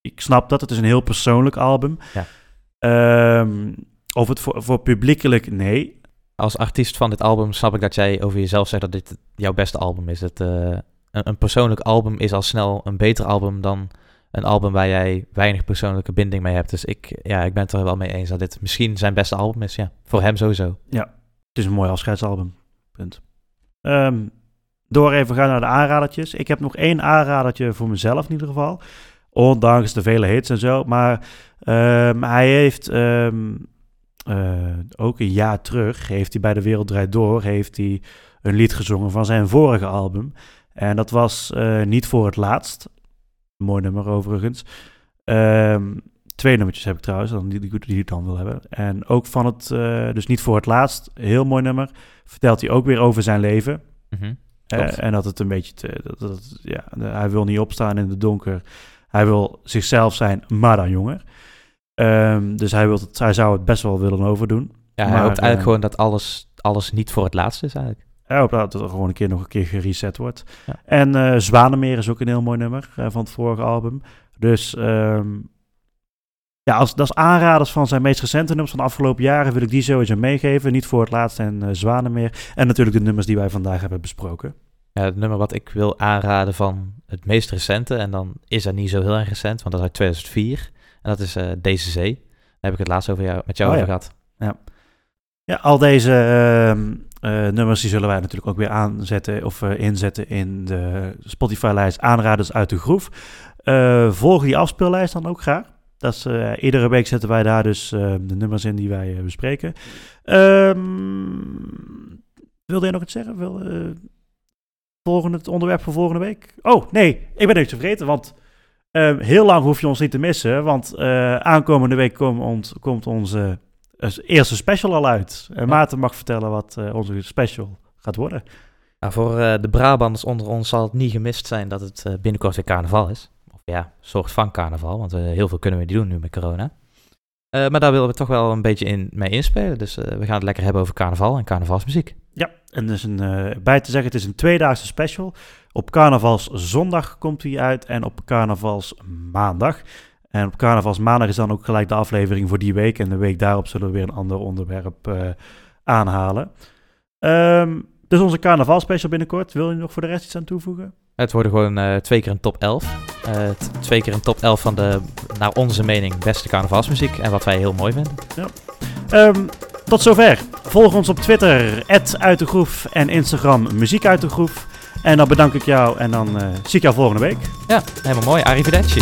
ik snap dat. Het is een heel persoonlijk album. Ja. Ehm, of het voor, voor publiekelijk, nee. Als artiest van dit album snap ik dat jij over jezelf zegt dat dit jouw beste album is. Dat, eh, een, een persoonlijk album is al snel een beter album dan een album waar jij weinig persoonlijke binding mee hebt. Dus ik, ja, ik ben het er wel mee eens dat dit misschien zijn beste album is. Ja, voor hem sowieso. Het is een mooi afscheidsalbum. Punt. Ehm, door even gaan naar de aanradertjes. Ik heb nog één aanradertje voor mezelf in ieder geval. Ondanks de vele hits en zo. Maar ehm, hij heeft ehm, eh, ook een jaar terug, heeft hij bij De Wereld Draait Door, heeft hij een lied gezongen van zijn vorige album. En dat was eh, Niet voor het laatst. Mooi nummer overigens. Ehm, twee nummertjes heb ik trouwens, dan die, die, die ik dan wil hebben. En ook van het, eh, dus Niet voor het laatst, heel mooi nummer. Vertelt hij ook weer over zijn leven. Mhm. En dat het een beetje, te, dat, dat, ja, hij wil niet opstaan in het donker. Hij wil zichzelf zijn, maar dan jonger. Ehm, dus hij, wil het, hij zou het best wel willen overdoen. Ja, hij Maar, hoopt eigenlijk eh, gewoon dat alles, alles niet voor het laatste is eigenlijk. Hij hoopt dat het gewoon een keer nog een keer gereset wordt. Ja. En eh Zwanemeer is ook een heel mooi nummer eh, van het vorige album. Dus ehm, ja, als, dat is aanraders van zijn meest recente nummers van de afgelopen jaren wil ik die sowieso meegeven. Niet voor het laatst en eh Zwanemeer. En natuurlijk de nummers die wij vandaag hebben besproken. Ja, het nummer wat ik wil aanraden van het meest recente, en dan is dat niet zo heel erg recent, want dat is uit 2004. En dat is eh, Deze Zee. Daar heb ik het laatst over jou, met jou Oh, over ja. gehad. Ja, al deze ehm, Eh, nummers die zullen wij natuurlijk ook weer aanzetten of eh, inzetten in de Spotify-lijst Aanraders uit de Groef. Eh, volg die afspeellijst dan ook graag. Dat is, eh, iedere week zetten wij daar dus eh, de nummers in die wij eh, bespreken. Ehm, wilde jij nog iets zeggen? Wil, eh, volgende, het onderwerp voor volgende week? Oh, nee, ik ben even vergeten, want eh, heel lang hoef je ons niet te missen. Want eh, aankomende week komt, ons, komt onze eh, eerste special al uit. En Maarten mag vertellen wat eh, onze special gaat worden. Nou, voor eh, de Brabanders onder ons zal het niet gemist zijn dat het eh, binnenkort weer carnaval is. Of ja, soort van carnaval, want eh, heel veel kunnen we niet doen nu met corona. Eh, maar daar willen we toch wel een beetje in mee inspelen. Dus eh, we gaan het lekker hebben over carnaval en carnavalsmuziek. Ja, en is een, eh, bij te zeggen, het is een tweedaagse special. Op carnavalszondag komt hij uit en op carnavalsmaandag. En op carnavalsmaandag is dan ook gelijk de aflevering voor die week. En de week daarop zullen we weer een ander onderwerp eh, aanhalen. Ehm, dus onze carnavalspecial binnenkort. Wil je nog voor de rest iets aan toevoegen? Het worden gewoon eh, twee keer een top 11. Eh, t- twee keer een top 11 van de, naar onze mening, beste carnavalsmuziek. En wat wij heel mooi vinden. Ehm, tot zover. Volg ons op Twitter, uit de groef en Instagram, muziek uit de groef. En dan bedank ik jou en dan eh, zie ik jou volgende week. Ja, helemaal mooi. Arrivederci.